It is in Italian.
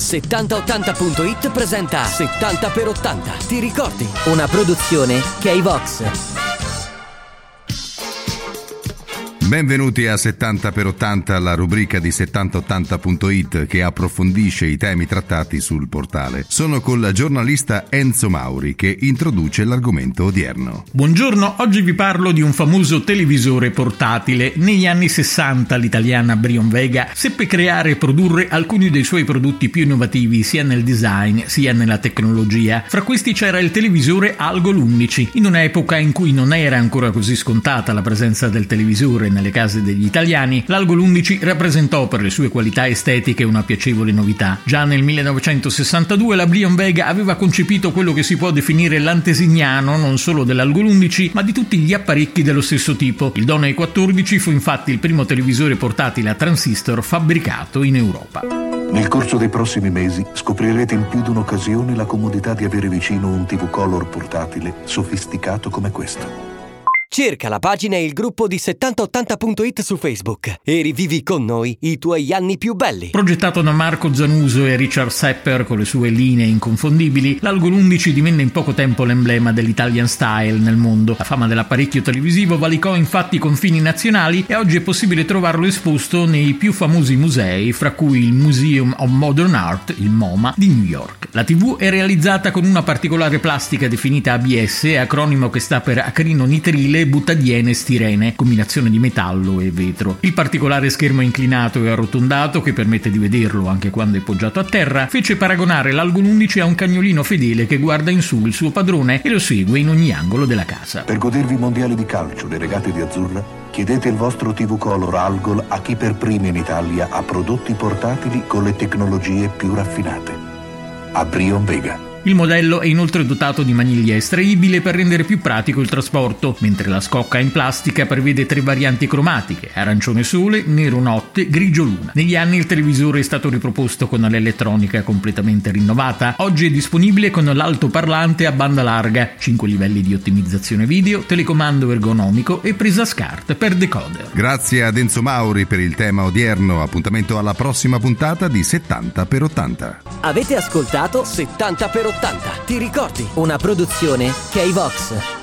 7080.it presenta 70x80. Ti ricordi? Una produzione K-Vox. Benvenuti a 70x80, la rubrica di 7080.it che approfondisce i temi trattati sul portale. Sono con la giornalista Enzo Mauri che introduce l'argomento odierno. Buongiorno, oggi vi parlo di un famoso televisore portatile. Negli anni 60 l'italiana Brion Vega seppe creare e produrre alcuni dei suoi prodotti più innovativi sia nel design sia nella tecnologia. Fra questi c'era il televisore Algo l'11, in un'epoca in cui non era ancora così scontata la presenza del televisore nelle case degli italiani, l'Algo l'11 rappresentò per le sue qualità estetiche una piacevole novità. Già nel 1962 la Brion Vega aveva concepito quello che si può definire l'antesignano non solo dell'Algo l'11 ma di tutti gli apparecchi dello stesso tipo. Il Donai 14 fu infatti il primo televisore portatile a transistor fabbricato in Europa. Nel corso dei prossimi mesi scoprirete in più di un'occasione la comodità di avere vicino un TV Color portatile sofisticato come questo. Cerca la pagina e il gruppo di 7080.it su Facebook e rivivi con noi i tuoi anni più belli. Progettato da Marco Zanuso e Richard Sepper con le sue linee inconfondibili, l'Algo l'11 divenne in poco tempo l'emblema dell'Italian style nel mondo. La fama dell'apparecchio televisivo valicò infatti i confini nazionali e oggi è possibile trovarlo esposto nei più famosi musei, fra cui il Museum of Modern Art, il MoMA, di New York. La TV è realizzata con una particolare plastica definita ABS, acronimo che sta per acrino nitrile butadiene e stirene, combinazione di metallo e vetro. Il particolare schermo inclinato e arrotondato, che permette di vederlo anche quando è poggiato a terra, fece paragonare l'Algo 11 a un cagnolino fedele che guarda in su il suo padrone e lo segue in ogni angolo della casa. Per godervi i mondiali di calcio, le regate di azzurra, chiedete il vostro TV Color Algol a chi per primo in Italia ha prodotti portatili con le tecnologie più raffinate. A Brion Vega. Il modello è inoltre dotato di maniglia estraibile per rendere più pratico il trasporto, mentre la scocca in plastica prevede tre varianti cromatiche: arancione sole, nero notte, grigio luna. Negli anni il televisore è stato riproposto con l'elettronica completamente rinnovata. Oggi è disponibile con l'altoparlante a banda larga, 5 livelli di ottimizzazione video, telecomando ergonomico e presa SCART per decoder. Grazie ad Enzo Mauri per il tema odierno. Appuntamento alla prossima puntata di 70x80. Avete ascoltato 70x80. Ti ricordi? Una produzione K-Vox.